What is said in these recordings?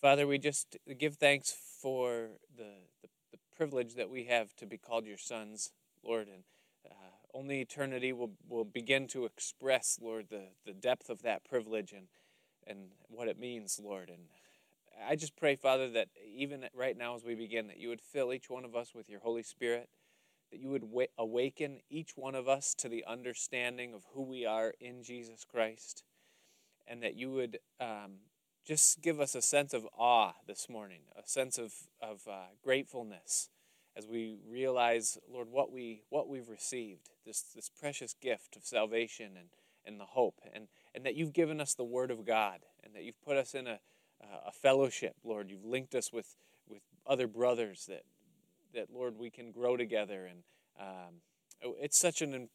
Father, we just give thanks for the, the, the privilege that we have to be called your sons, Lord, and uh, only eternity will, will begin to express, Lord, the, the depth of that privilege and, and what it means, Lord. And I just pray, Father, that even right now as we begin, that you would fill each one of us with your Holy Spirit, that you would awaken each one of us to the understanding of who we are in Jesus Christ, and that you would um, just give us a sense of awe this morning, a sense of, of uh, gratefulness as we realize, Lord, what, we, what we've received, this, this precious gift of salvation and, and the hope, and, and that you've given us the Word of God, and that you've put us in a, a fellowship, Lord. You've linked us with, with other brothers that, that, Lord, we can grow together. And um, it's such an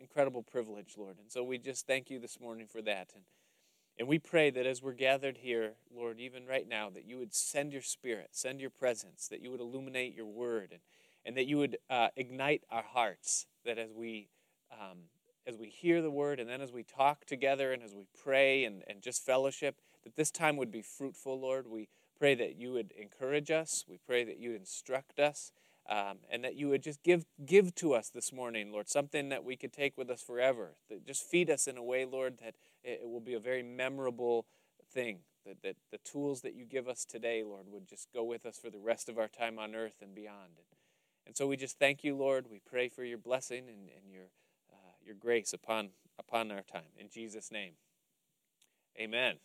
incredible privilege, Lord. And so we just thank you this morning for that. And and we pray that as we're gathered here, Lord, even right now, that you would send your spirit, send your presence, that you would illuminate your word, and, and that you would uh, ignite our hearts, that as we, um, as we hear the word, and then as we talk together, and as we pray and, and just fellowship, that this time would be fruitful, Lord. We pray that you would encourage us. We pray that you would instruct us. Um, and that you would just give give to us this morning, Lord, something that we could take with us forever. That just feed us in a way, Lord, that it will be a very memorable thing. That, that the tools that you give us today, Lord, would just go with us for the rest of our time on earth and beyond. And, and so we just thank you, Lord. We pray for your blessing and, and your, uh, your grace upon, upon our time. In Jesus' name, amen.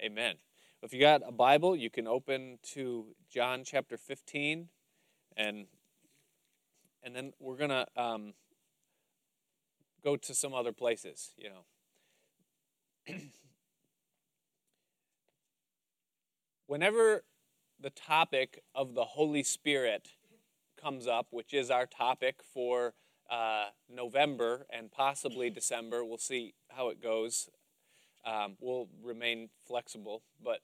Amen. If you got a Bible, you can open to John chapter 15, and and then we're gonna um, go to some other places. You know, whenever the topic of the Holy Spirit comes up, which is our topic for uh, November and possibly December, we'll see how it goes. Um, we'll remain flexible. But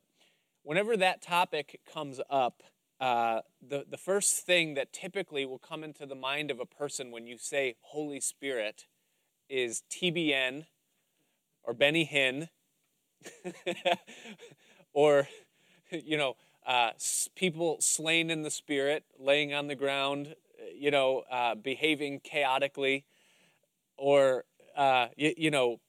whenever that topic comes up, uh, the, the first thing that typically will come into the mind of a person when you say Holy Spirit is TBN or Benny Hinn, or, you know, uh, people slain in the spirit, laying on the ground, you know, uh, behaving chaotically, or, uh, you, you know,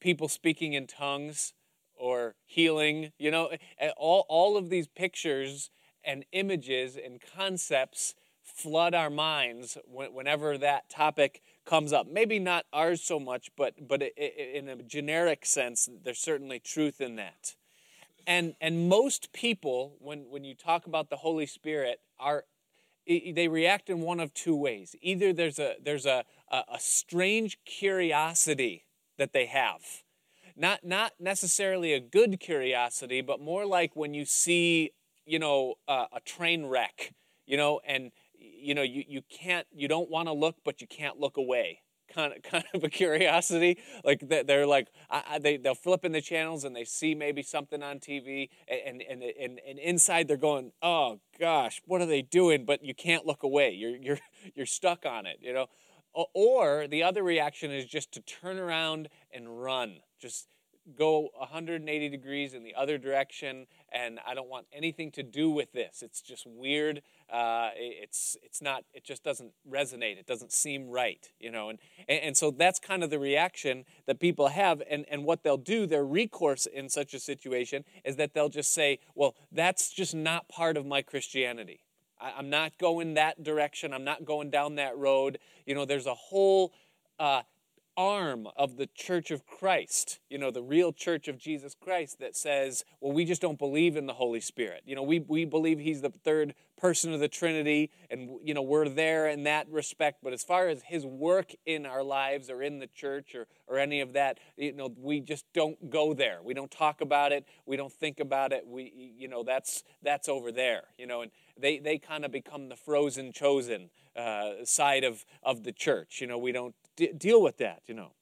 people speaking in tongues or healing, you know, all, all of these pictures and images and concepts flood our minds whenever that topic comes up. Maybe not ours so much, but but in a generic sense, there's certainly truth in that. And and most people, when when you talk about the Holy Spirit, are they react in one of two ways. Either there's a there's a, a, strange curiosity that they have. Not not necessarily a good curiosity, but more like when you see, you know, uh, a train wreck, you know, and you know, you, you can't, you don't want to look, but you can't look away. Kind of, kind of a curiosity. Like they're like, I, they, they'll flip in the channels and they see maybe something on TV, and, and, and, and inside they're going, oh gosh, what are they doing? But you can't look away. You're, you're, you're stuck on it, you know? Or the other reaction is just to turn around and run. Just go 180 degrees in the other direction and i don't want anything to do with this. It's just weird. Uh, it's it's not it just doesn't resonate. It doesn't seem right you know and, and so that's kind of the reaction that people have and and what they'll do their recourse in such a situation is that they'll just say well that's just not part of my christianity. I, i'm not going that direction. I'm not going down that road. You know there's a whole uh, arm of the church of Christ, you know, the real church of Jesus Christ that says, well, we just don't believe in the Holy Spirit. You know, we, we believe he's the third person of the Trinity, and, you know, we're there in that respect. But as far as his work in our lives or in the church or, or any of that, you know, we just don't go there. We don't talk about it. We don't think about it. We, you know, that's, that's over there, you know, and they, they kind of become the frozen chosen uh, side of, of the church. You know, we don't d- deal with that, you know.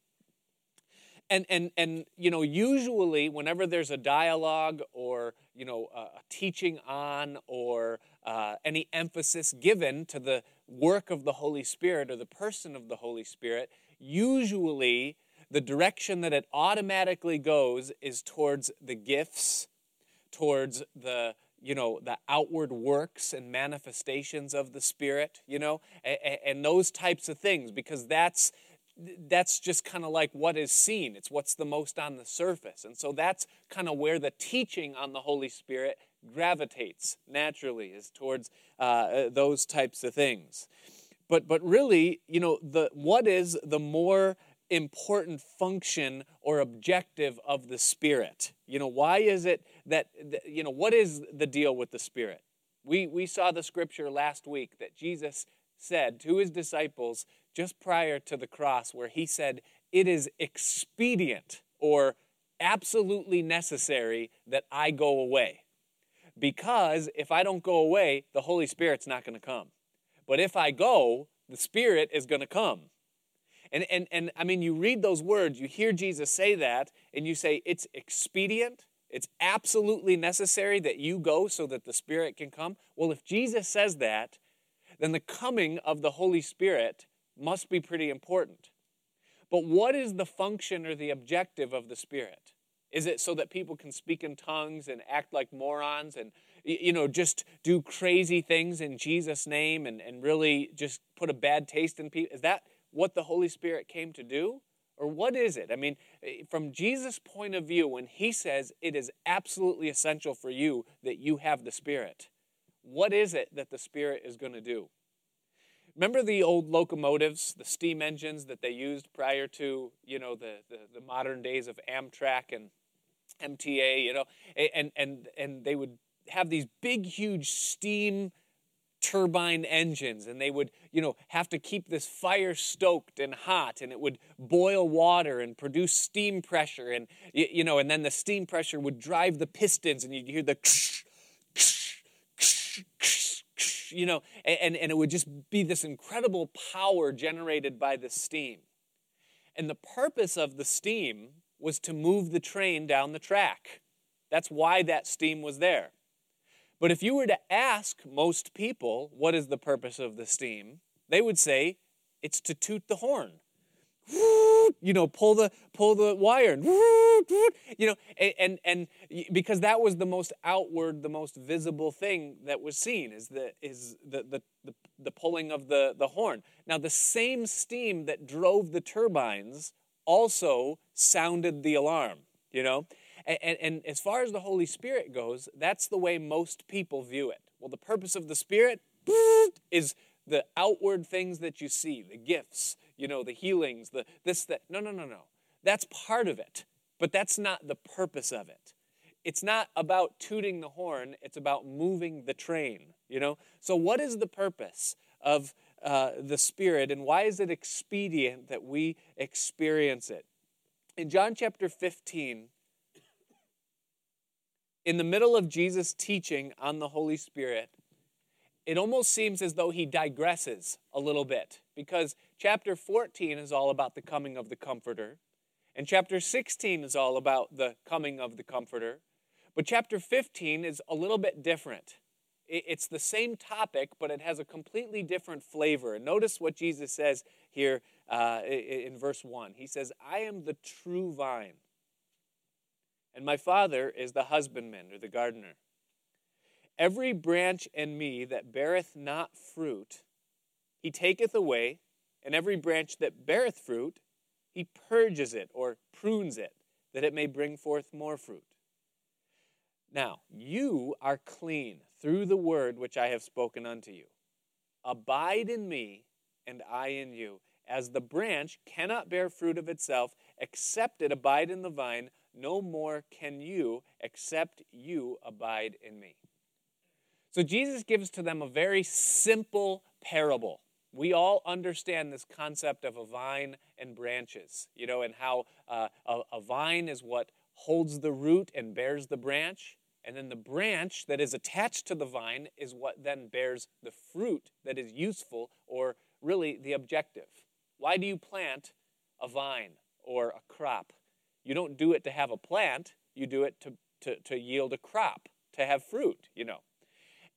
And, and, and you know usually whenever there's a dialogue or you know a, teaching on or uh, any emphasis given to the work of the holy spirit or the person of the holy spirit usually the direction that it automatically goes is towards the gifts towards the you know the outward works and manifestations of the spirit you know and, and those types of things because that's that's just kind of like what is seen. It's what's the most on the surface. And so that's kind of where the teaching on the holy spirit gravitates naturally is towards uh, those types of things. But but really you know the what is the more important function or objective of the Spirit. You know, why is it that, you know, what is the deal with the Spirit? We, we saw the scripture last week that Jesus said to his disciples just prior to the cross, where he said, It is expedient or absolutely necessary that I go away. Because if I don't go away, the Holy Spirit's not going to come. But if I go, the Spirit is going to come. And, and, and I mean, you read those words, you hear Jesus say that, and you say, it's expedient, it's absolutely necessary that you go so that the Spirit can come. Well, if Jesus says that, then the coming of the Holy Spirit must be pretty important. But what is the function or the objective of the Spirit? Is it so that people can speak in tongues and act like morons and you know just do crazy things in Jesus' name and, and really just put a bad taste in people? Is that what the Holy Spirit came to do? Or what is it? I mean, Eh, from Jesus' point of view, when he says it is absolutely essential for you that you have the Spirit, what is it that the Spirit is going to do? Remember the old locomotives, the steam engines that they used prior to, you know, the, the, the modern days of Amtrak and MTA, you know, and, and, and they would have these big, huge steam turbine engines and they would you know have to keep this fire stoked and hot and it would boil water and produce steam pressure and you know and then the steam pressure would drive the pistons and you'd hear the you know and, and it would just be this incredible power generated by the steam. And the purpose of the steam was to move the train down the track. That's why that steam was there but if you were to ask most people, what is the purpose of the steam? They would say, it's to toot the horn. You know, pull the pull the wire. You know, and, and and because that was the most outward, the most visible thing that was seen is the is the the, the, the pulling of the, the horn. Now the same steam that drove the turbines also sounded the alarm, you know? And, and, and, as far as the Holy Spirit goes, that's the way most people view it. Well, the purpose of the Spirit is the outward things that you see, the gifts, you know, the healings, the this, that. No, no, no, no. That's part of it, but that's not the purpose of it. It's not about tooting the horn, it's about moving the train, you know? So, what is the purpose of uh, the Spirit, and why is it expedient that we experience it? In John chapter 15, in the middle of Jesus' teaching on the Holy Spirit, it almost seems as though he digresses a little bit because chapter 14 is all about the coming of the Comforter, and chapter 16 is all about the coming of the Comforter. But chapter 15 is a little bit different. It's the same topic, but it has a completely different flavor. Notice what Jesus says here uh, in verse 1. He says, I am the true vine and my Father is the husbandman or the gardener. Every branch in me that beareth not fruit, he taketh away, and every branch that beareth fruit, he purges it or prunes it, that it may bring forth more fruit. Now, you are clean through the word which I have spoken unto you. Abide in me, and I in you. As the branch cannot bear fruit of itself, except it abide in the vine, no more can you except you abide in me. So Jesus gives to them a very simple parable. We all understand this concept of a vine and branches, you know, and how uh, a, a vine is what holds the root and bears the branch. And then the branch that is attached to the vine is what then bears the fruit that is useful or really the objective. Why do you plant a vine or a crop? You don't do it to have a plant, you do it to, to, to yield a crop, to have fruit, you know.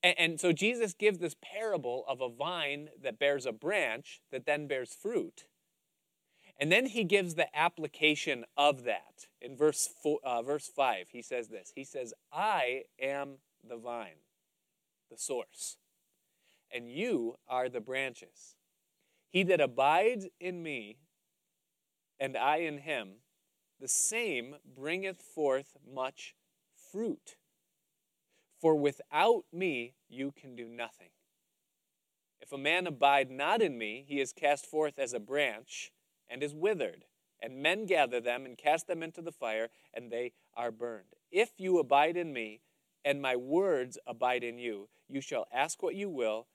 And, and so Jesus gives this parable of a vine that bears a branch that then bears fruit. And then he gives the application of that. In verse, four, uh, verse 5, he says this He says, I am the vine, the source, and you are the branches. He that abides in me, and I in him, the same bringeth forth much fruit. For without me you can do nothing. If a man abide not in me, he is cast forth as a branch and is withered. And men gather them and cast them into the fire, and they are burned. If you abide in me, and my words abide in you, you shall ask what you will,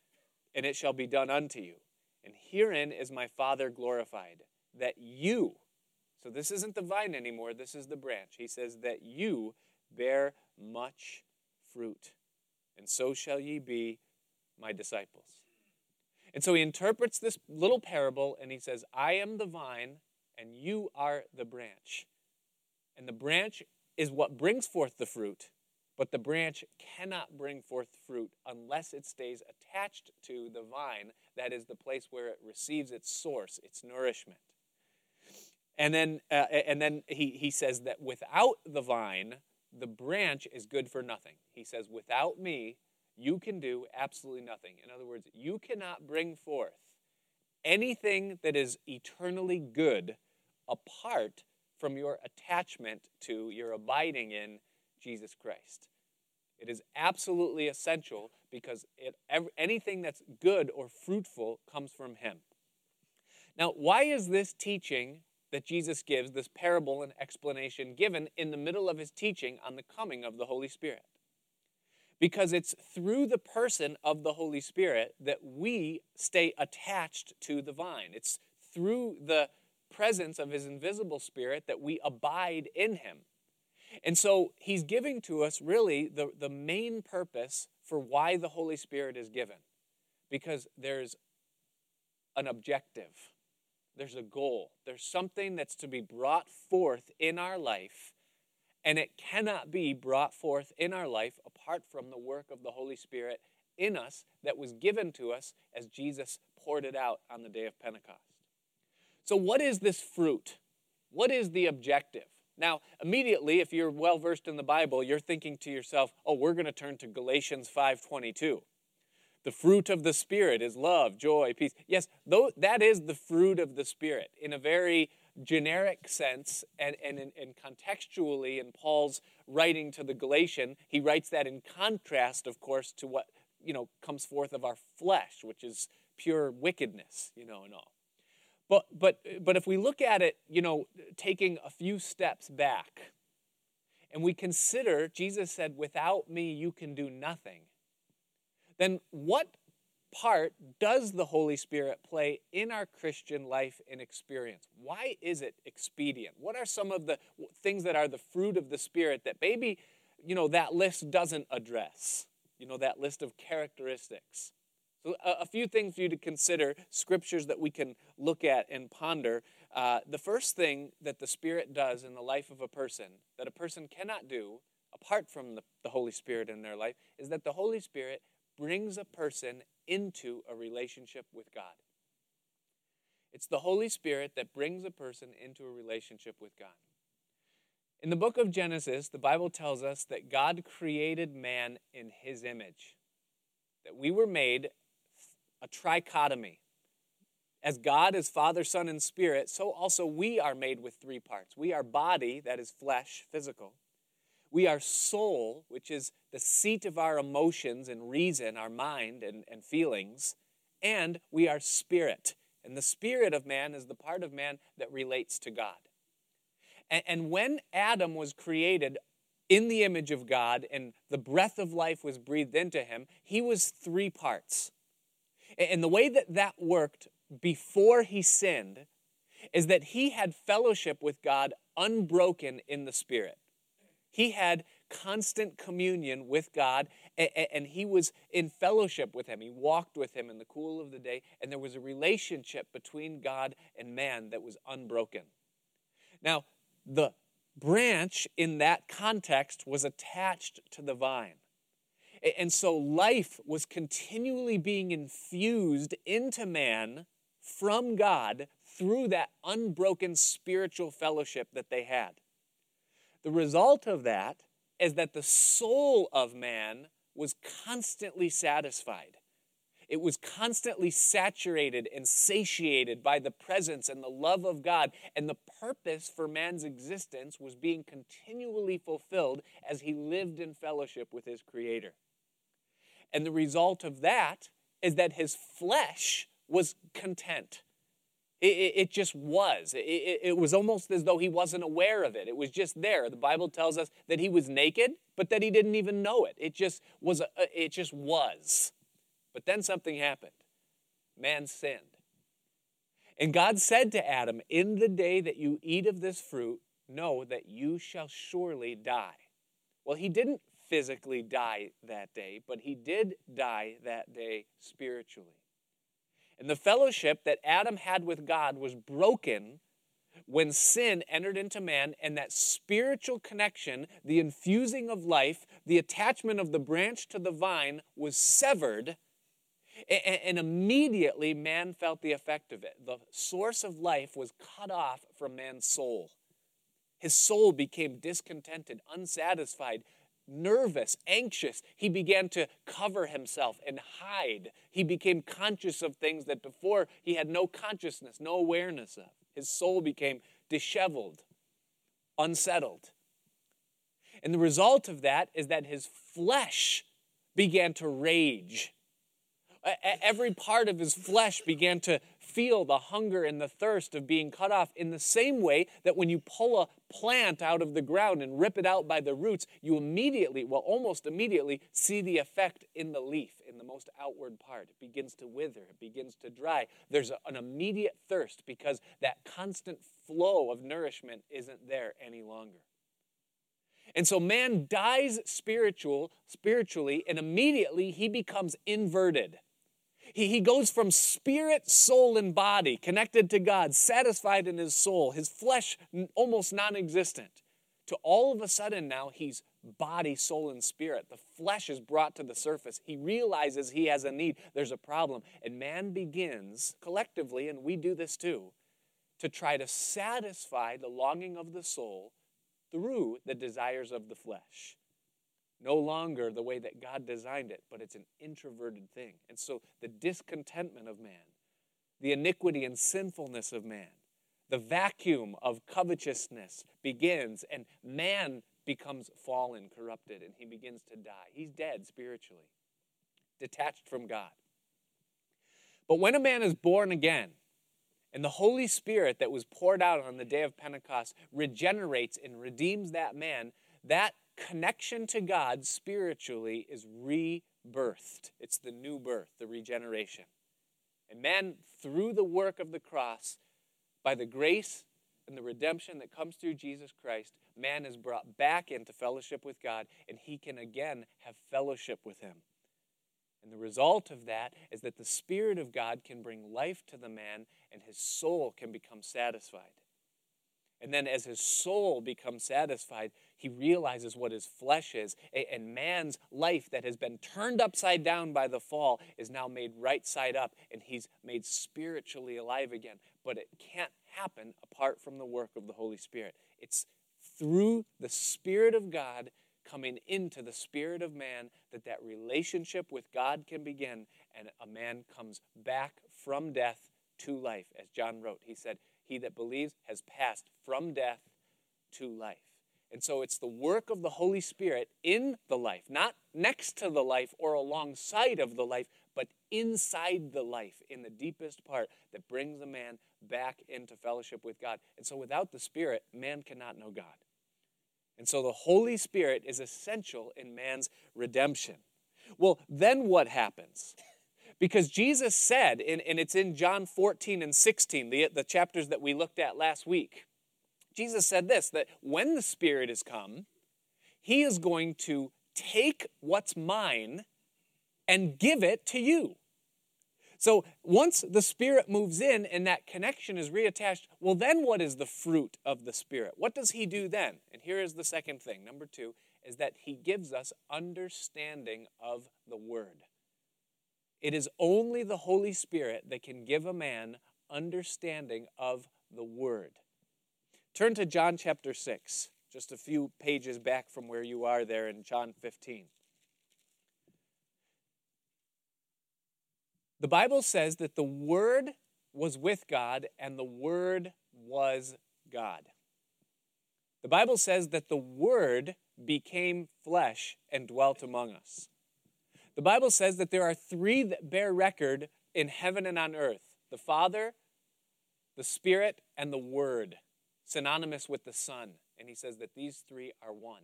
and it shall be done unto you. And herein is my Father glorified, that you, so this isn't the vine anymore, this is the branch. He says, that you bear much fruit, and so shall ye be my disciples. And so he interprets this little parable and he says, I am the vine and you are the branch. And the branch is what brings forth the fruit, but the branch cannot bring forth fruit unless it stays attached to the vine. That is the place where it receives its source, its nourishment. And then, uh, and then he, he says that without the vine, the branch is good for nothing. He says, Without me, you can do absolutely nothing. In other words, you cannot bring forth anything that is eternally good apart from your attachment to, your abiding in Jesus Christ. It is absolutely essential because it, anything that's good or fruitful comes from Him. Now, why is this teaching that Jesus gives, this parable and explanation given in the middle of His teaching on the coming of the Holy Spirit? because it's through the person of the Holy Spirit that we stay attached to the vine. It's through the presence of his invisible spirit that we abide in him. And so he's giving to us really the, the main purpose for why the Holy Spirit is given. Because there's an objective, there's a goal, there's something that's to be brought forth in our life and it cannot be brought forth in our life apart from the work of the Holy Spirit in us that was given to us as Jesus poured it out on the day of Pentecost. So, what is this fruit? What is the objective? Now, immediately, if you're well versed in the Bible, you're thinking to yourself, oh, we're going to turn to Galatians 5.22. The fruit of the Spirit is love, joy, peace. Yes, though, that is the fruit of the Spirit in a very generic sense and, and, and contextually in Paul's writing to the Galatian, he writes that in contrast, of course, to what you know comes forth of our flesh, which is pure wickedness, you know, and all. But but but if we look at it, you know, taking a few steps back, and we consider Jesus said, "Without me, you can do nothing." Then what part does the Holy Spirit play in our Christian life and experience? Why is it expedient? What are some of the things that are the fruit of the Spirit that maybe, you know, that list doesn't address? You know, that list of characteristics. So, a, a few things for you to consider, scriptures that we can look at and ponder. Uh, the first thing that the Spirit does in the life of a person, that a person cannot do apart from the, the Holy Spirit in their life, is that the Holy Spirit brings a person into a relationship with God. It's the Holy Spirit that brings a person into a relationship with God. In the book of Genesis, the Bible tells us that God created man in his image, that we were made a trichotomy. As God is Father, Son, and Spirit, so also we are made with three parts. We are body, that is flesh, physical. We are soul, which is the seat of our emotions and reason, our mind and, and feelings. And we are spirit. And the spirit of man is the part of man that relates to God. And, and when Adam was created in the image of God and the breath of life was breathed into him, he was three parts. And the way that that worked before he sinned is that he had fellowship with God unbroken in the Spirit. He had constant communion with God and he was in fellowship with him. He walked with him in the cool of the day, and there was a relationship between God and man that was unbroken. Now, the branch in that context was attached to the vine. And so life was continually being infused into man from God through that unbroken spiritual fellowship that they had. The result of that is that the soul of man was constantly satisfied. It was constantly saturated and satiated by the presence and the love of God. And the purpose for man's existence was being continually fulfilled as he lived in fellowship with his Creator. And the result of that is that his flesh was content. It, it, it just was. It, it was almost as though he wasn't aware of it. It was just there. The Bible tells us that he was naked, but that he didn't even know it. It just was. A, it just was. But then something happened. Man sinned. And God said to Adam, In the day that you eat of this fruit, know that you shall surely die. Well, he didn't physically die that day, but he did die that day spiritually. And the fellowship that Adam had with God was broken when sin entered into man, and that spiritual connection, the infusing of life, the attachment of the branch to the vine was severed and immediately man felt the effect of it. The source of life was cut off from man's soul. His soul became discontented, unsatisfied, nervous, anxious. He began to cover himself and hide. He became conscious of things that before he had no consciousness, no awareness of. His soul became disheveled, unsettled. And the result of that is that his flesh began to rage every part of his flesh began to feel the hunger and the thirst of being cut off in the same way that when you pull a plant out of the ground and rip it out by the roots, you immediately, well, almost immediately, see the effect in the leaf, in the most outward part. It begins to wither, it begins to dry. There's an immediate thirst because that constant flow of nourishment isn't there any longer. And so man dies spiritual, spiritually, and immediately he becomes inverted. He, he goes from spirit, soul, and body, connected to God, satisfied in his soul, his flesh almost non existent, to all of a sudden now he's body, soul, and spirit. The flesh is brought to the surface. He realizes he has a need, there's a problem. And man begins collectively, and we do this too, to try to satisfy the longing of the soul through the desires of the flesh no longer the way that God designed it, but it's an introverted thing. And so the discontentment of man, the iniquity and sinfulness of man, the vacuum of covetousness begins, and man becomes fallen, corrupted, and he begins to die. He's dead spiritually, detached from God. But when a man is born again, and the Holy Spirit that was poured out on the day of Pentecost regenerates and redeems that man, that connection to God spiritually is rebirthed. It's the new birth, the regeneration. And man, through the work of the cross, by the grace and the redemption that comes through Jesus Christ, man is brought back into fellowship with God, and he can again have fellowship with him. And the result of that is that the Spirit of God can bring life to the man, and his soul can become satisfied. And then, as his soul becomes satisfied, he realizes what his flesh is. And man's life that has been turned upside down by the fall is now made right side up, and he's made spiritually alive again. But it can't happen apart from the work of the Holy Spirit. It's through the Spirit of God coming into the spirit of man that that relationship with God can begin, and a man comes back from death to life. As John wrote, he said, He that believes has passed from death to life. And so it's the work of the Holy Spirit in the life, not next to the life or alongside of the life, but inside the life, in the deepest part, that brings a man back into fellowship with God. And so without the Spirit, man cannot know God. And so the Holy Spirit is essential in man's redemption. Well, then what happens? Because Jesus said, and, it's in John 14 and 16, the, the chapters that we looked at last week, Jesus said this that when the Spirit is come, he is going to take what's mine and give it to you. So once the Spirit moves in and that connection is reattached, well, then what is the fruit of the Spirit? What does He do then? And here is the second thing. Number two is that He gives us understanding of the Word. It is only the Holy Spirit that can give a man understanding of the Word. Turn to John chapter 6, just a few pages back from where you are there in John 15. The Bible says that the Word was with God and the Word was God. The Bible says that the Word became flesh and dwelt among us. The Bible says that there are three that bear record in heaven and on earth the Father, the Spirit, and the Word, synonymous with the Son. And he says that these three are one.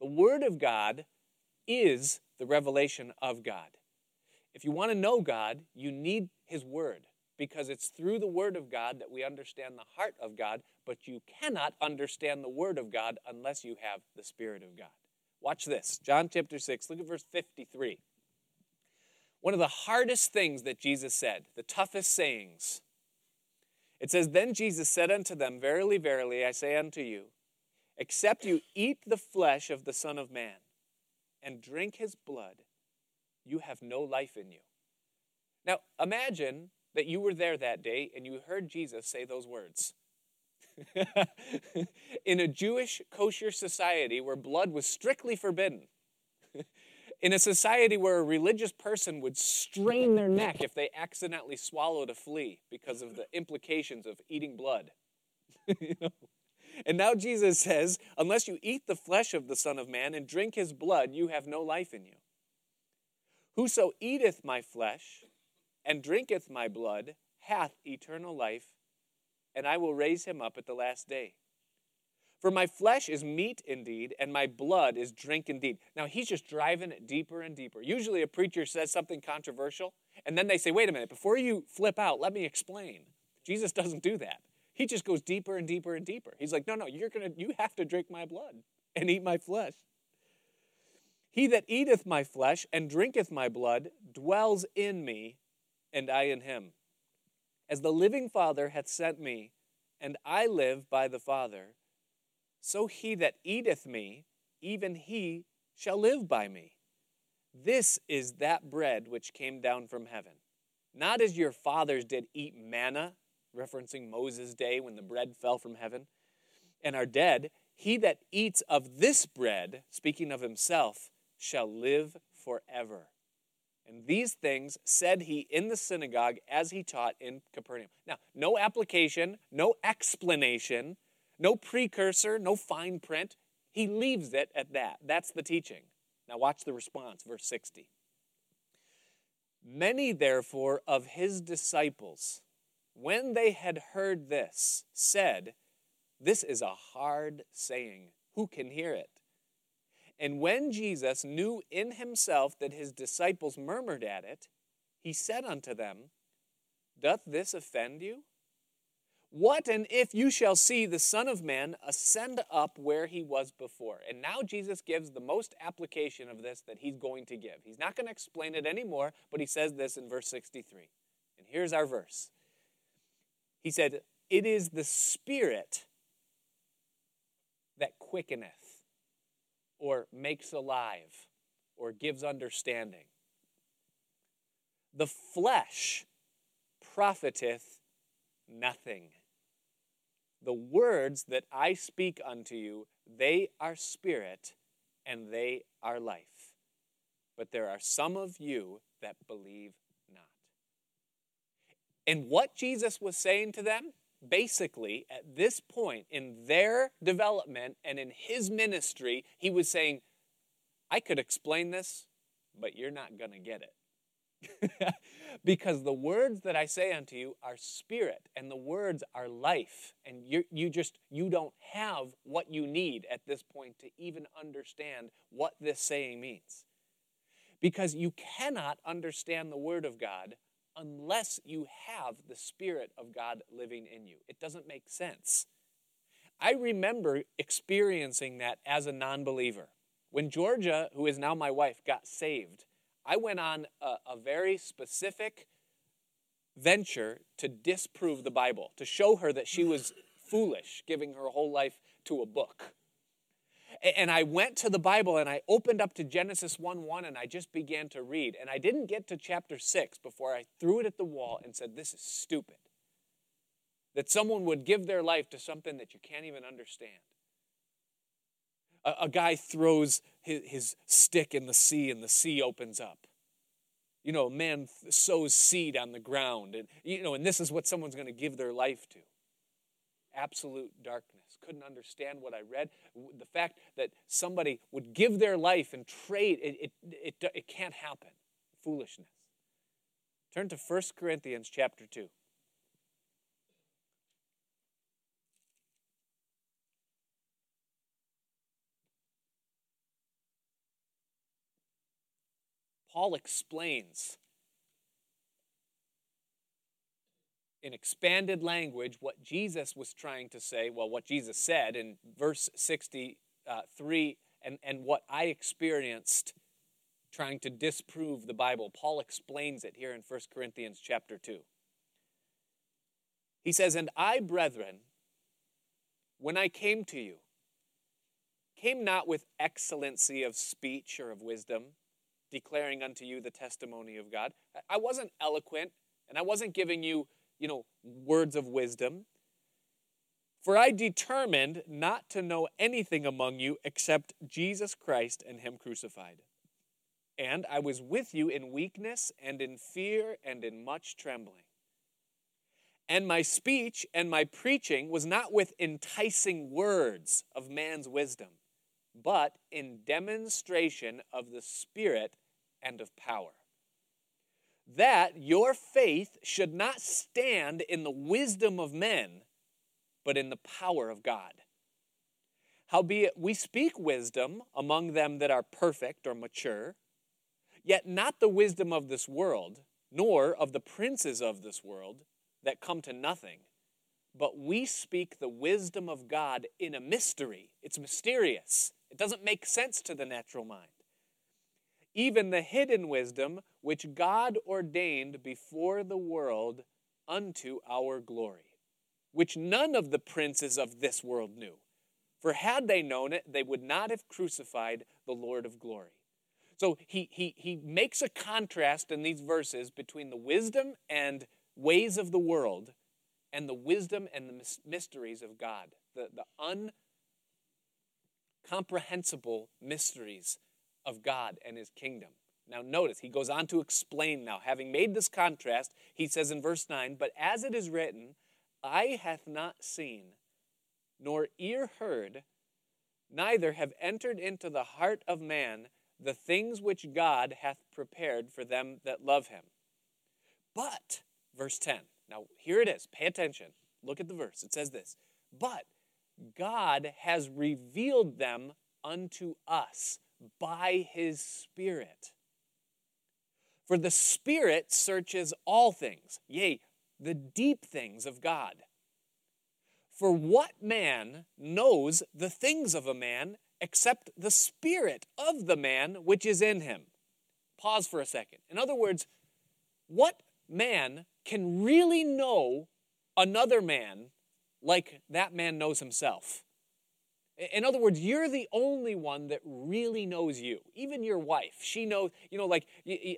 The Word of God is the revelation of God. If you want to know God, you need His Word because it's through the Word of God that we understand the heart of God, but you cannot understand the Word of God unless you have the Spirit of God. Watch this John chapter 6, look at verse 53. One of the hardest things that Jesus said, the toughest sayings. It says, Then Jesus said unto them, Verily, verily, I say unto you, except you eat the flesh of the Son of Man and drink his blood, you have no life in you. Now, imagine that you were there that day and you heard Jesus say those words. in a Jewish kosher society where blood was strictly forbidden, in a society where a religious person would strain their neck if they accidentally swallowed a flea because of the implications of eating blood. you know? And now Jesus says, Unless you eat the flesh of the Son of Man and drink his blood, you have no life in you. Whoso eateth my flesh and drinketh my blood hath eternal life, and I will raise him up at the last day. For my flesh is meat indeed, and my blood is drink indeed. Now he's just driving it deeper and deeper. Usually a preacher says something controversial, and then they say, wait a minute, before you flip out, let me explain. Jesus doesn't do that. He just goes deeper and deeper and deeper. He's like, no, no, you're gonna you have to drink my blood and eat my flesh. He that eateth my flesh and drinketh my blood dwells in me, and I in him. As the living Father hath sent me, and I live by the Father, so he that eateth me, even he shall live by me. This is that bread which came down from heaven. Not as your fathers did eat manna, referencing Moses' day when the bread fell from heaven, and are dead. He that eats of this bread, speaking of himself, shall live forever. And these things said he in the synagogue as he taught in Capernaum. Now, no application, no explanation no precursor, no fine print. He leaves it at that. That's the teaching. Now, watch the response, verse 60. Many, therefore, of his disciples, when they had heard this, said, This is a hard saying. Who can hear it? And when Jesus knew in himself that his disciples murmured at it, he said unto them, Doth this offend you? What and if you shall see the Son of Man ascend up where he was before? And now Jesus gives the most application of this that he's going to give. He's not going to explain it anymore, but he says this in verse 63. And here's our verse He said, It is the Spirit that quickeneth, or makes alive, or gives understanding. The flesh profiteth nothing. The words that I speak unto you, they are spirit and they are life. But there are some of you that believe not. And what Jesus was saying to them, basically, at this point in their development and in his ministry, he was saying, I could explain this, but you're not going to get it. because the words that I say unto you are spirit and the words are life. And you, you just, you don't have what you need at this point to even understand what this saying means. Because you cannot understand the word of God unless you have the spirit of God living in you. It doesn't make sense. I remember experiencing that as a non believer. When Georgia, who is now my wife, got saved, I went on a, a very specific venture to disprove the Bible, to show her that she was foolish, giving her whole life to a book. And I went to the Bible and I opened up to Genesis 1 1 and I just began to read. And I didn't get to chapter 6 before I threw it at the wall and said, This is stupid. that someone would give their life to something that you can't even understand. A, a guy throws his, his stick in the sea and the sea opens up. You know, a man sows seed on the ground, and you know, and this is what someone's going to give their life to. Absolute darkness. Couldn't understand what I read. The fact that somebody would give their life and trade it, it, it, it can't happen. Foolishness. Turn to 1 Corinthians chapter 2. Paul explains in expanded language what Jesus was trying to say, well, what Jesus said in verse 63, and, and what I experienced trying to disprove the Bible. Paul explains it here in 1 Corinthians chapter 2. He says, And I, brethren, when I came to you, came not with excellency of speech or of wisdom, declaring unto you the testimony of God. I wasn't eloquent, and I wasn't giving you, you know, words of wisdom. For I determined not to know anything among you except Jesus Christ and Him crucified. And I was with you in weakness and in fear and in much trembling. And my speech and my preaching was not with enticing words of man's wisdom, but in demonstration of the Spirit and of power. That your faith should not stand in the wisdom of men, but in the power of God. Howbeit, we speak wisdom among them that are perfect or mature Yet not the wisdom of this world, nor of the princes of this world that come to nothing, but we speak the wisdom of God in a mystery. It's mysterious, it doesn't make sense to the natural mind. Even the hidden wisdom which God ordained before the world unto our glory, which none of the princes of this world knew. For had they known it, they would not have crucified the Lord of glory. So he, he, he makes a contrast in these verses between the wisdom and ways of the world and the wisdom and the mysteries of God, the, the uncomprehensible mysteries of God and his kingdom. Now, notice, he goes on to explain now. Having made this contrast, he says in verse 9, But as it is written, Eye hath not seen, nor ear heard, neither have entered into the heart of man the things which God hath prepared for them that love him. But, verse 10, now here it is, pay attention, look at the verse. It says this But God has revealed them unto us by his Spirit. For the Spirit searches all things, yea, the deep things of God. For what man knows the things of a man except the spirit of the man which is in him. Pause for a second. In other words, what man can really know another man like that man knows himself? In other words, you're the only one that really knows you. Even your wife, she knows, you know, like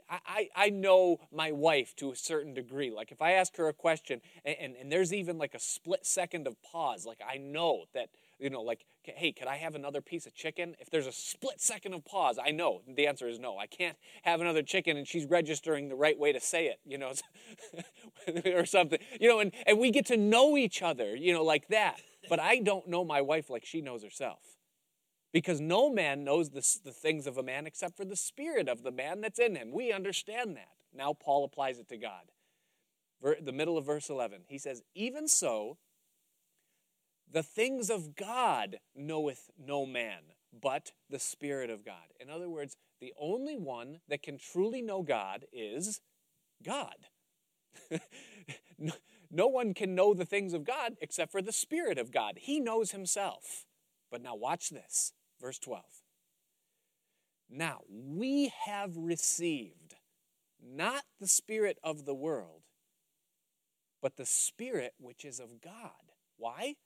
I, I know my wife to a certain degree. Like if I ask her a question and, and, and there's even like a split second of pause, like I know that you know, like, hey, could I have another piece of chicken? If there's a split second of pause, I know the answer is no. I can't have another chicken, and she's registering the right way to say it, you know, or something, you know, and, and we get to know each other, you know, like that. But I don't know my wife like she knows herself. Because no man knows the, the things of a man except for the spirit of the man that's in him. We understand that. Now Paul applies it to God. The middle of verse 11, he says, Even so, the things of God knoweth no man, but the Spirit of God. In other words, the only one that can truly know God is God. no, one can know the things of God except for the Spirit of God. He knows himself. But now, watch this. Verse 12. Now, we have received not the Spirit of the world, but the Spirit which is of God. Why?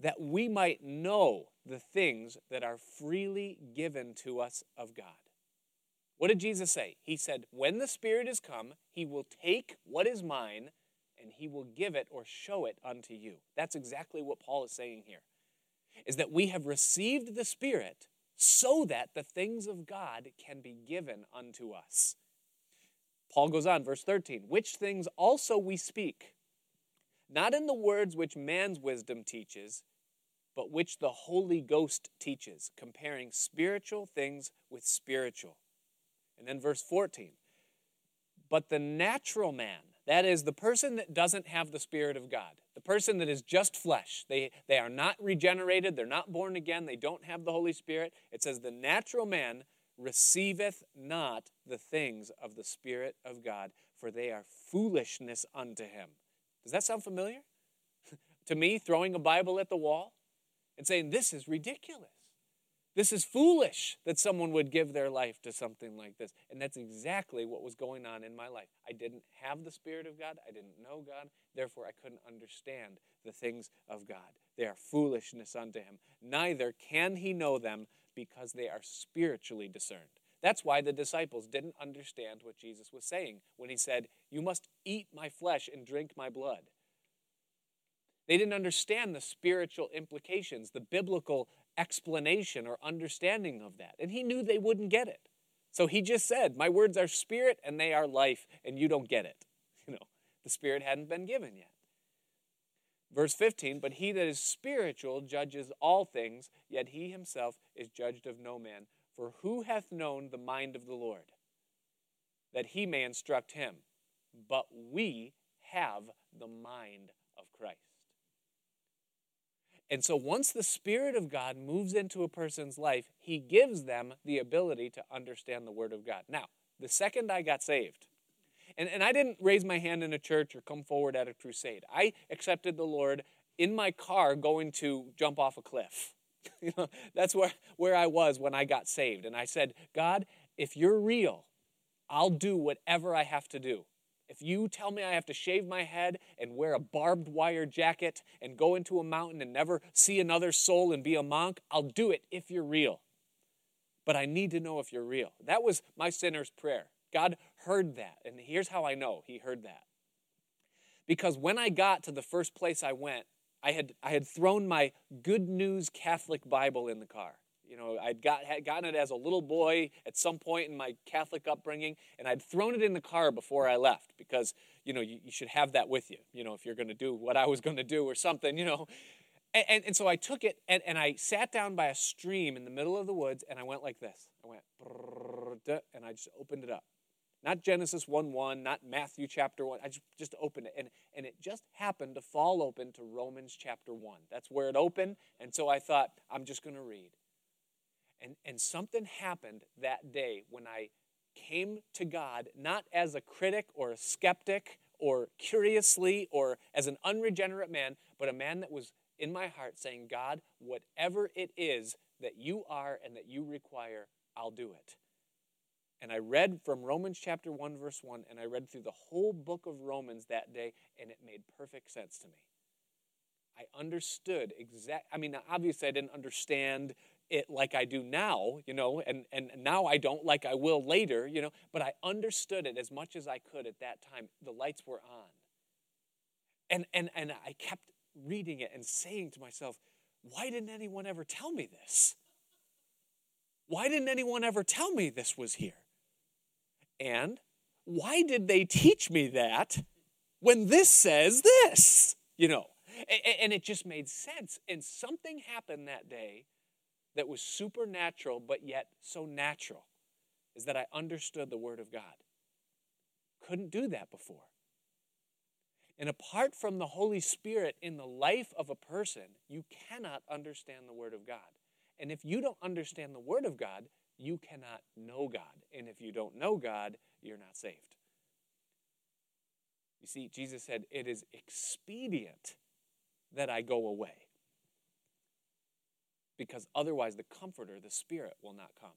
that we might know the things that are freely given to us of God. What did Jesus say? He said, When the Spirit is come, he will take what is mine and he will give it or show it unto you. That's exactly what Paul is saying here. Is that we have received the Spirit so that the things of God can be given unto us. Paul goes on, verse 13, which things also we speak, not in the words which man's wisdom teaches, but which the Holy Ghost teaches, comparing spiritual things with spiritual. And then verse 14, but the natural man, that is, the person that doesn't have the Spirit of God, the person that is just flesh, they, they are not regenerated, they're not born again, they don't have the Holy Spirit. It says, the natural man receiveth not the things of the Spirit of God, for they are foolishness unto him. Does that sound familiar? to me, throwing a Bible at the wall and saying, This is ridiculous. This is foolish that someone would give their life to something like this. And that's exactly what was going on in my life. I didn't have the Spirit of God, I didn't know God, therefore I couldn't understand the things of God. They are foolishness unto him. Neither can he know them because they are spiritually discerned. That's why the disciples didn't understand what Jesus was saying when he said, You must eat my flesh and drink my blood. They didn't understand the spiritual implications, the biblical explanation or understanding of that. And he knew they wouldn't get it. So he just said, My words are spirit and they are life, and you don't get it. You know, the spirit hadn't been given yet. Verse 15, but he that is spiritual judges all things, yet he himself is judged of no man. For who hath known the mind of the Lord? That he may instruct him. But we have the mind of Christ. And so once the Spirit of God moves into a person's life, he gives them the ability to understand the Word of God. Now, the second I got saved, and, and I didn't raise my hand in a church or come forward at a crusade, I accepted the Lord in my car going to jump off a cliff. you know, that's where, where I was when I got saved. And I said, God, if you're real, I'll do whatever I have to do. If you tell me I have to shave my head and wear a barbed wire jacket and go into a mountain and never see another soul and be a monk, I'll do it if you're real. But I need to know if you're real. That was my sinner's prayer. God heard that. And here's how I know He heard that. Because when I got to the first place I went, I had, I had thrown my Good News Catholic Bible in the car. You know, I'd got, had gotten it as a little boy at some point in my Catholic upbringing, and I'd thrown it in the car before I left because, you know, you, you should have that with you, you know, if you're going to do what I was going to do or something, you know. And, and, and, so I took it and, and I sat down by a stream in the middle of the woods and I went like this. I went, and I just opened it up. Not Genesis 1 1, not Matthew chapter 1. I just, just opened it. And, and it just happened to fall open to Romans chapter 1. That's where it opened. And so I thought, I'm just going to read. And, and something happened that day when I came to God, not as a critic or a skeptic or curiously or as an unregenerate man, but a man that was in my heart saying, God, whatever it is that you are and that you require, I'll do it. And I read from Romans chapter 1, verse 1, and I read through the whole book of Romans that day, and it made perfect sense to me. I understood exact. I mean, obviously, I didn't understand it like I do now, you know, and, and now I don't like I will later, you know, but I understood it as much as I could at that time. The lights were on. And, and, and I kept reading it and saying to myself, why didn't anyone ever tell me this? Why didn't anyone ever tell me this was here? And why did they teach me that when this says this? You know, and it just made sense. And something happened that day that was supernatural, but yet so natural, is that I understood the Word of God. Couldn't do that before. And apart from the Holy Spirit in the life of a person, you cannot understand the Word of God. And if you don't understand the Word of God, you cannot know God. And if you don't know God, you're not saved. You see, Jesus said, It is expedient that I go away because otherwise the Comforter, the Spirit, will not come.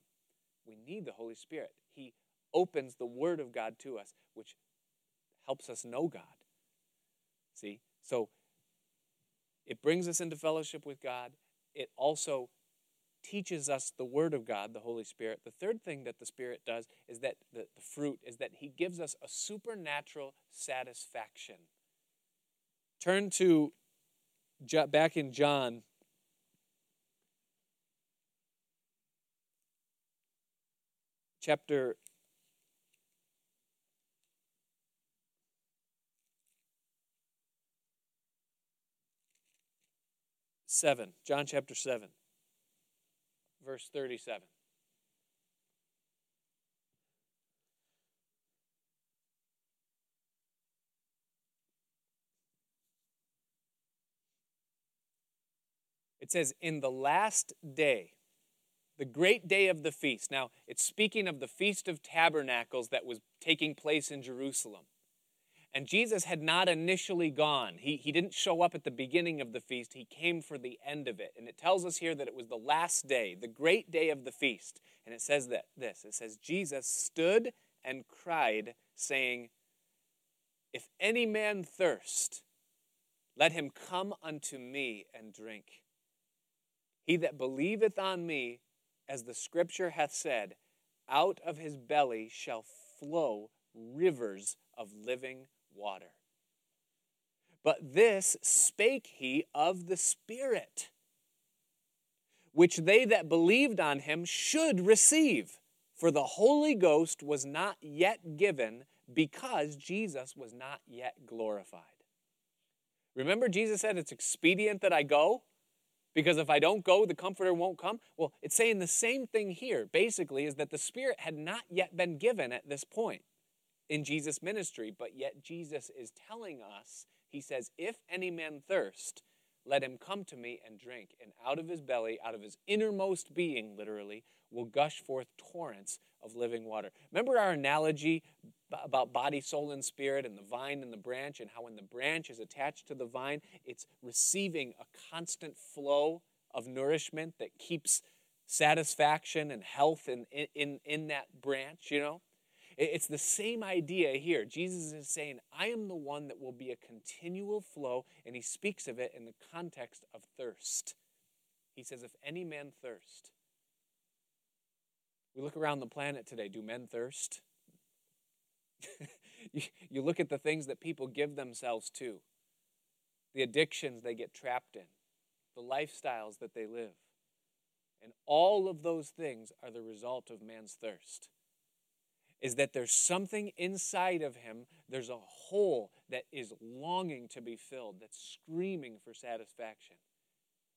We need the Holy Spirit. He opens the Word of God to us, which helps us know God. See? So it brings us into fellowship with God. It also teaches us the Word of God, the Holy Spirit. The third thing that the Spirit does is that the, the fruit is that He gives us a supernatural satisfaction. Turn to back in John. Chapter 7, John chapter 7, verse 37. It says, In the last day, the great day of the feast. Now, it's speaking of the Feast of Tabernacles that was taking place in Jerusalem. And Jesus had not initially gone. He, he didn't show up at the beginning of the feast, he came for the end of it. And it tells us here that it was the last day, the great day of the feast. And it says that this it says, Jesus stood and cried, saying, If any man thirst, let him come unto me and drink. He that believeth on me, as the scripture hath said, out of his belly shall flow rivers of living water. But this spake he of the Spirit, which they that believed on him should receive. For the Holy Ghost was not yet given because Jesus was not yet glorified. Remember, Jesus said, It's expedient that I go, because if I don't go, the Comforter won't come. Well, it's saying the same thing here, basically, is that the Spirit had not yet been given at this point in Jesus' ministry, but yet Jesus is telling us, He says, If any man thirst, let him come to me and drink. And out of his belly, out of his innermost being, literally, will gush forth torrents of living water. Remember our analogy about body, soul, and spirit, and the vine and the branch, and how when the branch is attached to the vine, it's receiving a constant flow of nourishment that keeps satisfaction and health in, in, in that branch, you know? It's the same idea here. Jesus is saying, I am the one that will be a continual flow, and he speaks of it in the context of thirst. He says, If any man thirst, we look around the planet today, do men thirst? you, look at the things that people give themselves to, the addictions they get trapped in, the lifestyles that they live. And all of those things are the result of man's thirst is that there's something inside of him, there's a hole that is longing to be filled, that's screaming for satisfaction.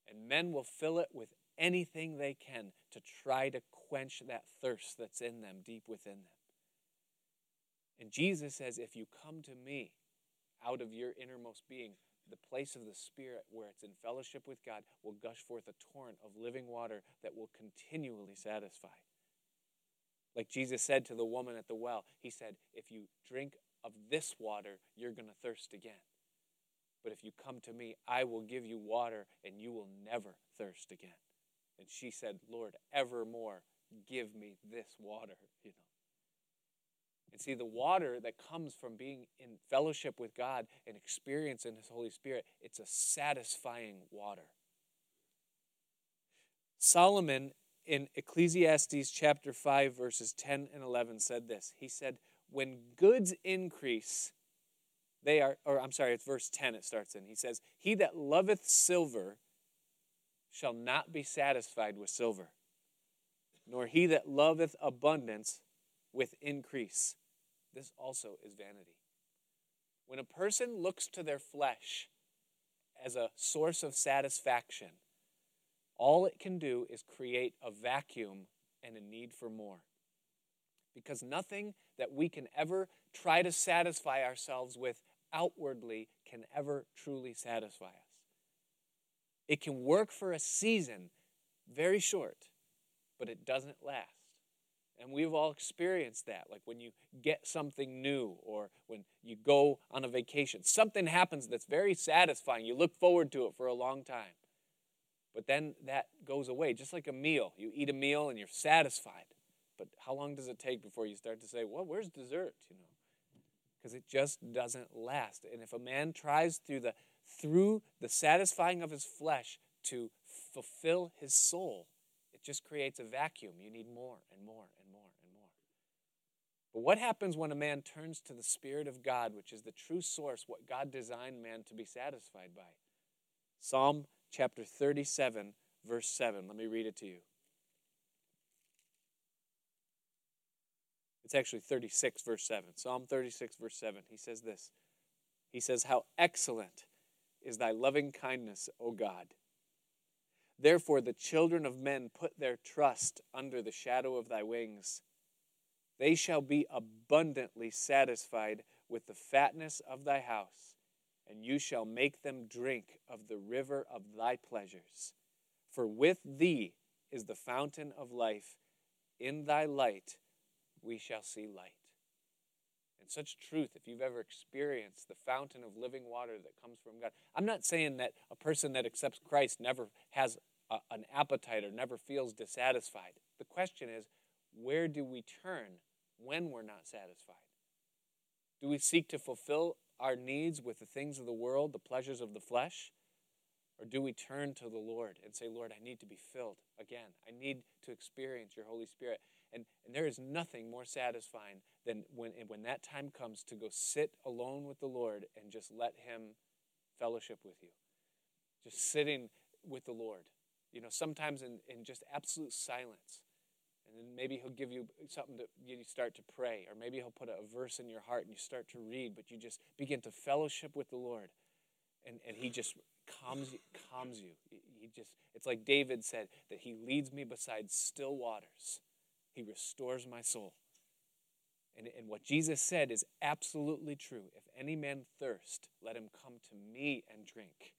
And men will fill it with anything they can to try to quench that thirst that's in them, deep within them. And Jesus says, If you come to me out of your innermost being, the place of the Spirit where it's in fellowship with God will gush forth a torrent of living water that will continually satisfy. Like Jesus said to the woman at the well, He said, If you drink of this water, you're going to thirst again. But if you come to me, I will give you water and you will never thirst again. And she said, Lord, evermore give me this water, you know. And see, the water that comes from being in fellowship with God and experiencing His Holy Spirit, it's a satisfying water. Solomon in Ecclesiastes chapter 5, verses 10 and 11 said this. He said, When goods increase, they are, or I'm sorry, it's verse 10 it starts in. He says, He that loveth silver shall not be satisfied with silver, nor he that loveth abundance with increase. This also is vanity. When a person looks to their flesh as a source of satisfaction, all it can do is create a vacuum and a need for more. Because nothing that we can ever try to satisfy ourselves with outwardly can ever truly satisfy us. It can work for a season, very short, but it doesn't last. And we've all experienced that. Like when you get something new or when you go on a vacation, something happens that's very satisfying. You look forward to it for a long time. But then that goes away, just like a meal. You eat a meal and you're satisfied. But how long does it take before you start to say, well, where's dessert? You know, because it just doesn't last. And if a man tries through the through the satisfying of his flesh to fulfill his soul, it just creates a vacuum. You need more and more and. But what happens when a man turns to the Spirit of God, which is the true source, what God designed man to be satisfied by? Psalm chapter 37, verse 7. Let me read it to you. It's actually 36, verse 7. Psalm 36, verse 7. He says this He says, How excellent is thy loving kindness, O God. Therefore, the children of men put their trust under the shadow of thy wings. They shall be abundantly satisfied with the fatness of thy house, and you shall make them drink of the river of thy pleasures. For with thee is the fountain of life. In thy light we shall see light. And such truth, if you've ever experienced the fountain of living water that comes from God. I'm not saying that a person that accepts Christ never has a, an appetite or never feels dissatisfied. The question is, where do we turn when we're not satisfied? Do we seek to fulfill our needs with the things of the world, the pleasures of the flesh? Or do we turn to the Lord and say, Lord, I need to be filled again? I need to experience your Holy Spirit. And, and there is nothing more satisfying than when, when that time comes to go sit alone with the Lord and just let Him fellowship with you. Just sitting with the Lord. You know, sometimes in, in just absolute silence. And maybe he'll give you something that you start to pray, or maybe he'll put a verse in your heart and you start to read, but you just begin to fellowship with the Lord. And, and he just calms you, calms you. He just, it's like David said that he leads me beside still waters. He restores my soul. And, and what Jesus said is absolutely true. If any man thirst, let him come to me and drink.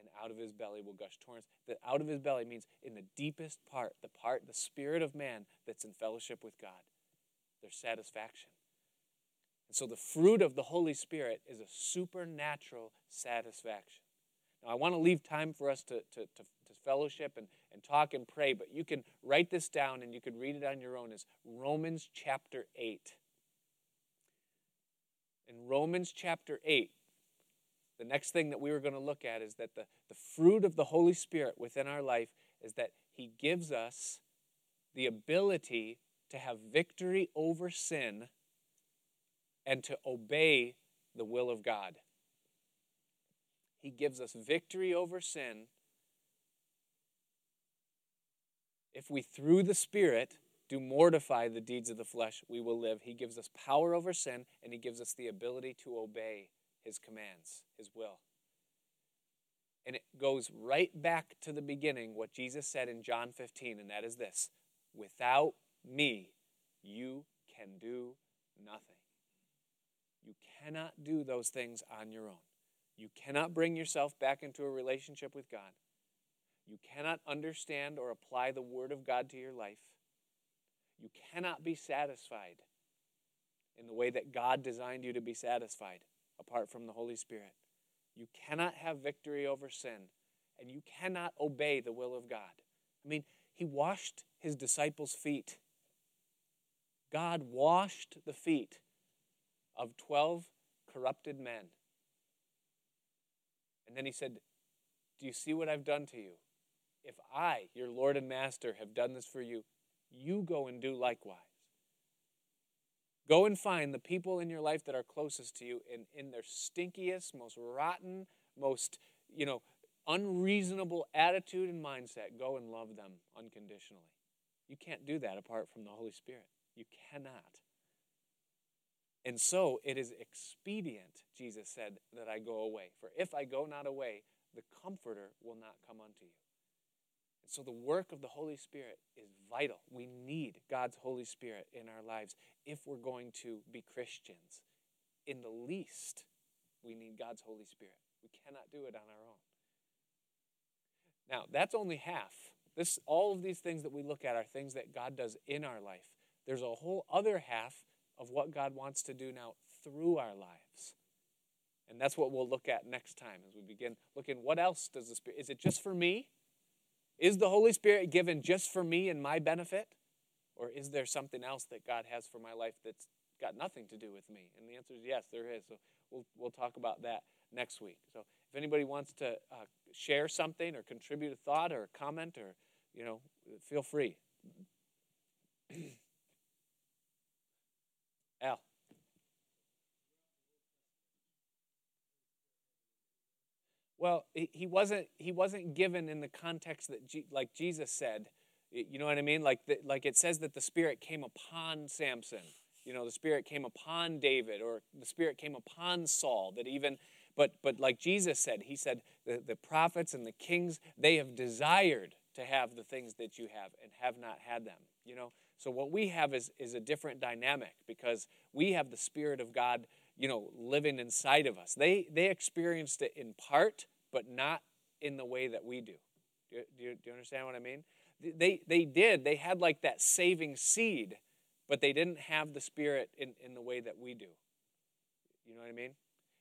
And out of his belly will gush torrents. That out of his belly means in the deepest part, the part, the spirit of man that's in fellowship with God, there's satisfaction. And so the fruit of the Holy Spirit is a supernatural satisfaction. Now, I want to leave time for us to, to, to, to, fellowship and, and talk and pray, but you can write this down and you can read it on your own. It's Romans chapter 8. In Romans chapter 8, the next thing that we were going to look at is that the, the fruit of the Holy Spirit within our life is that He gives us the ability to have victory over sin and to obey the will of God. He gives us victory over sin. If we, through the Spirit, do mortify the deeds of the flesh, we will live. He gives us power over sin, and He gives us the ability to obey His commands, His will. And it goes right back to the beginning, what Jesus said in John 15, and that is this Without me, you can do nothing. You cannot do those things on your own. You cannot bring yourself back into a relationship with God. You cannot understand or apply the Word of God to your life. You cannot be satisfied in the way that God designed you to be satisfied apart from the Holy Spirit. You cannot have victory over sin, and you cannot obey the will of God. I mean, He washed His disciples' feet. God washed the feet of 12 corrupted men. And then he said, Do you see what I've done to you? If I, your Lord and Master, have done this for you, you go and do likewise. Go and find the people in your life that are closest to you in, in their stinkiest, most rotten, most, you know, unreasonable attitude and mindset. Go and love them unconditionally. You can't do that apart from the Holy Spirit. You cannot. And so it is expedient, Jesus said, that I go away. For if I go not away, the Comforter will not come unto you. So the work of the Holy Spirit is vital. We need God's Holy Spirit in our lives if we're going to be Christians. In the least, we need God's Holy Spirit. We cannot do it on our own. Now, that's only half. This, all of these things that we look at are things that God does in our life. There's a whole other half of what God wants to do now through our lives. And that's what we'll look at next time as we begin looking what else does the Spirit is it just for me? Is the Holy Spirit given just for me and my benefit? Or is there something else that God has for my life that's got nothing to do with me? And the answer is yes, there is. So we'll, we'll talk about that next week. So if anybody wants to uh, share something or contribute a thought or a comment or, you know, feel free. Well, he wasn't he wasn't given in the context that G, like Jesus said. You know what I mean? Like the, like it says that the Spirit came upon Samson. You know, the Spirit came upon David, or the Spirit came upon Saul. That even, but but like Jesus said, he said the, the prophets and the kings they have desired to have the things that you have and have not had them. You know, so what we have is is a different dynamic because we have the Spirit of God you know, living inside of us. They, they experienced it in part, but not in the way that we do. Do you, do do you understand what I mean? They, they did. They had like that saving seed, but they didn't have the Spirit in, in the way that we do. You know what I mean?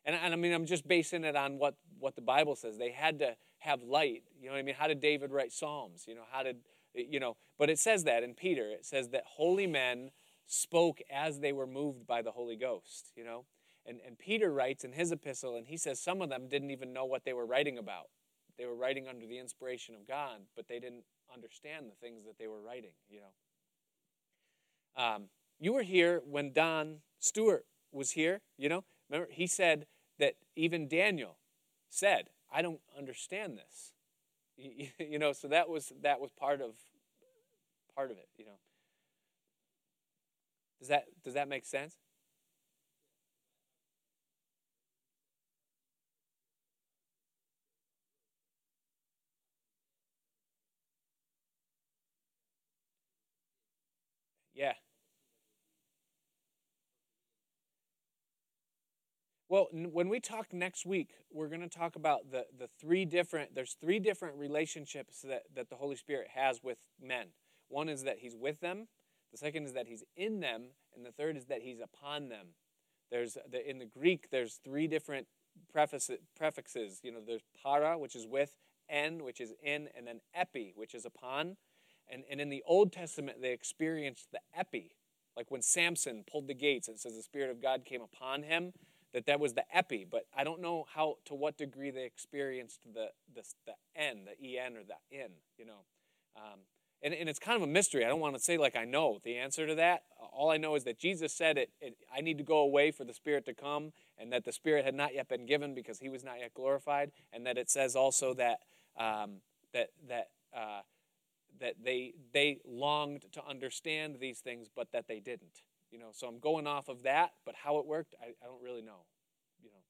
And, and I mean, I'm just basing it on what, what the Bible says. They had to have light. You know what I mean? How did David write Psalms? You know, how did, you know, but it says that in Peter. It says that holy men spoke as they were moved by the Holy Ghost, you know? And, and Peter writes in his epistle, and he says some of them didn't even know what they were writing about. They were writing under the inspiration of God, but they didn't understand the things that they were writing, you know. Um, you were here when Don Stewart was here, you know. Remember, he said that even Daniel said, I don't understand this. You know, so that was that was part of part of it, you know. Does that does that make sense? Yeah. Well, when we talk next week, we're going to talk about the, the three different, there's three different relationships that, that the Holy Spirit has with men. One is that he's with them, the second is that he's in them, and the third is that he's upon them. There's the, in the Greek, there's three different prefixes, prefixes. You know, there's para, which is with, en, which is in, and then epi, which is upon. And, and in the Old Testament, they experienced the epi. Like when Samson pulled the gates, it says the Spirit of God came upon him, that that was the epi. But I don't know how to what degree they experienced the, the, the en, the en or the in, you know. Um, and, and it's kind of a mystery. I don't want to say like I know the answer to that. All I know is that Jesus said it, it, I need to go away for the Spirit to come, and that the Spirit had not yet been given because he was not yet glorified, and that it says also that um, that that uh, that they they longed to understand these things, but that they didn't. You know, so I'm going off of that, but how it worked, I, I don't really know. You know.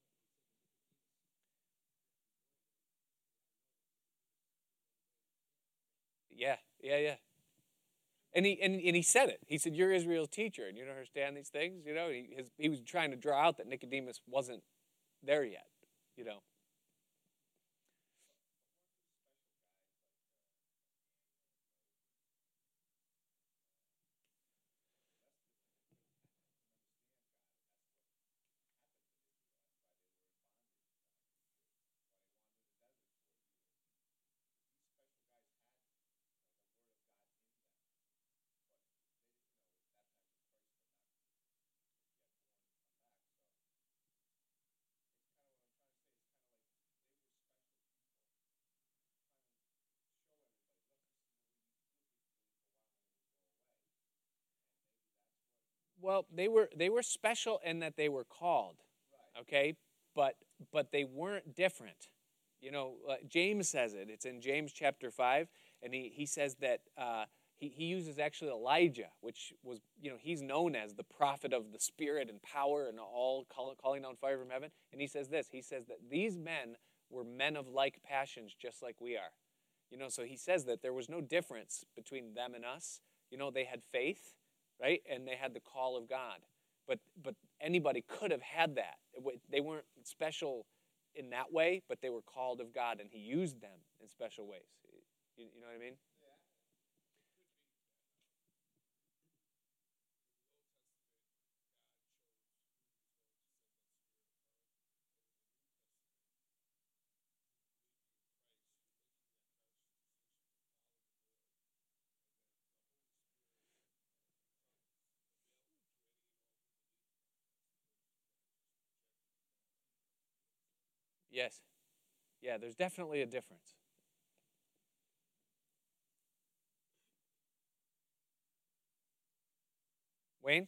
Yeah, yeah, yeah. And he and, and he said it. He said, "You're Israel's teacher, and you don't understand these things." You know, he his, he was trying to draw out that Nicodemus wasn't there yet. You know. Well, they were they were special in that they were called, okay, but but they weren't different. You know, uh, James says it. It's in James chapter five, and he he says that. Uh, he, he uses actually Elijah, which was, you know, he's known as the prophet of the Spirit and power and all call, calling down fire from heaven. And he says this he says that these men were men of like passions, just like we are. You know, so he says that there was no difference between them and us. You know, they had faith, right? And they had the call of God. But, but anybody could have had that. They weren't special in that way, but they were called of God, and He used them in special ways. You, you know what I mean? Yes. Yeah, there's definitely a difference. Wayne?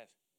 Yes.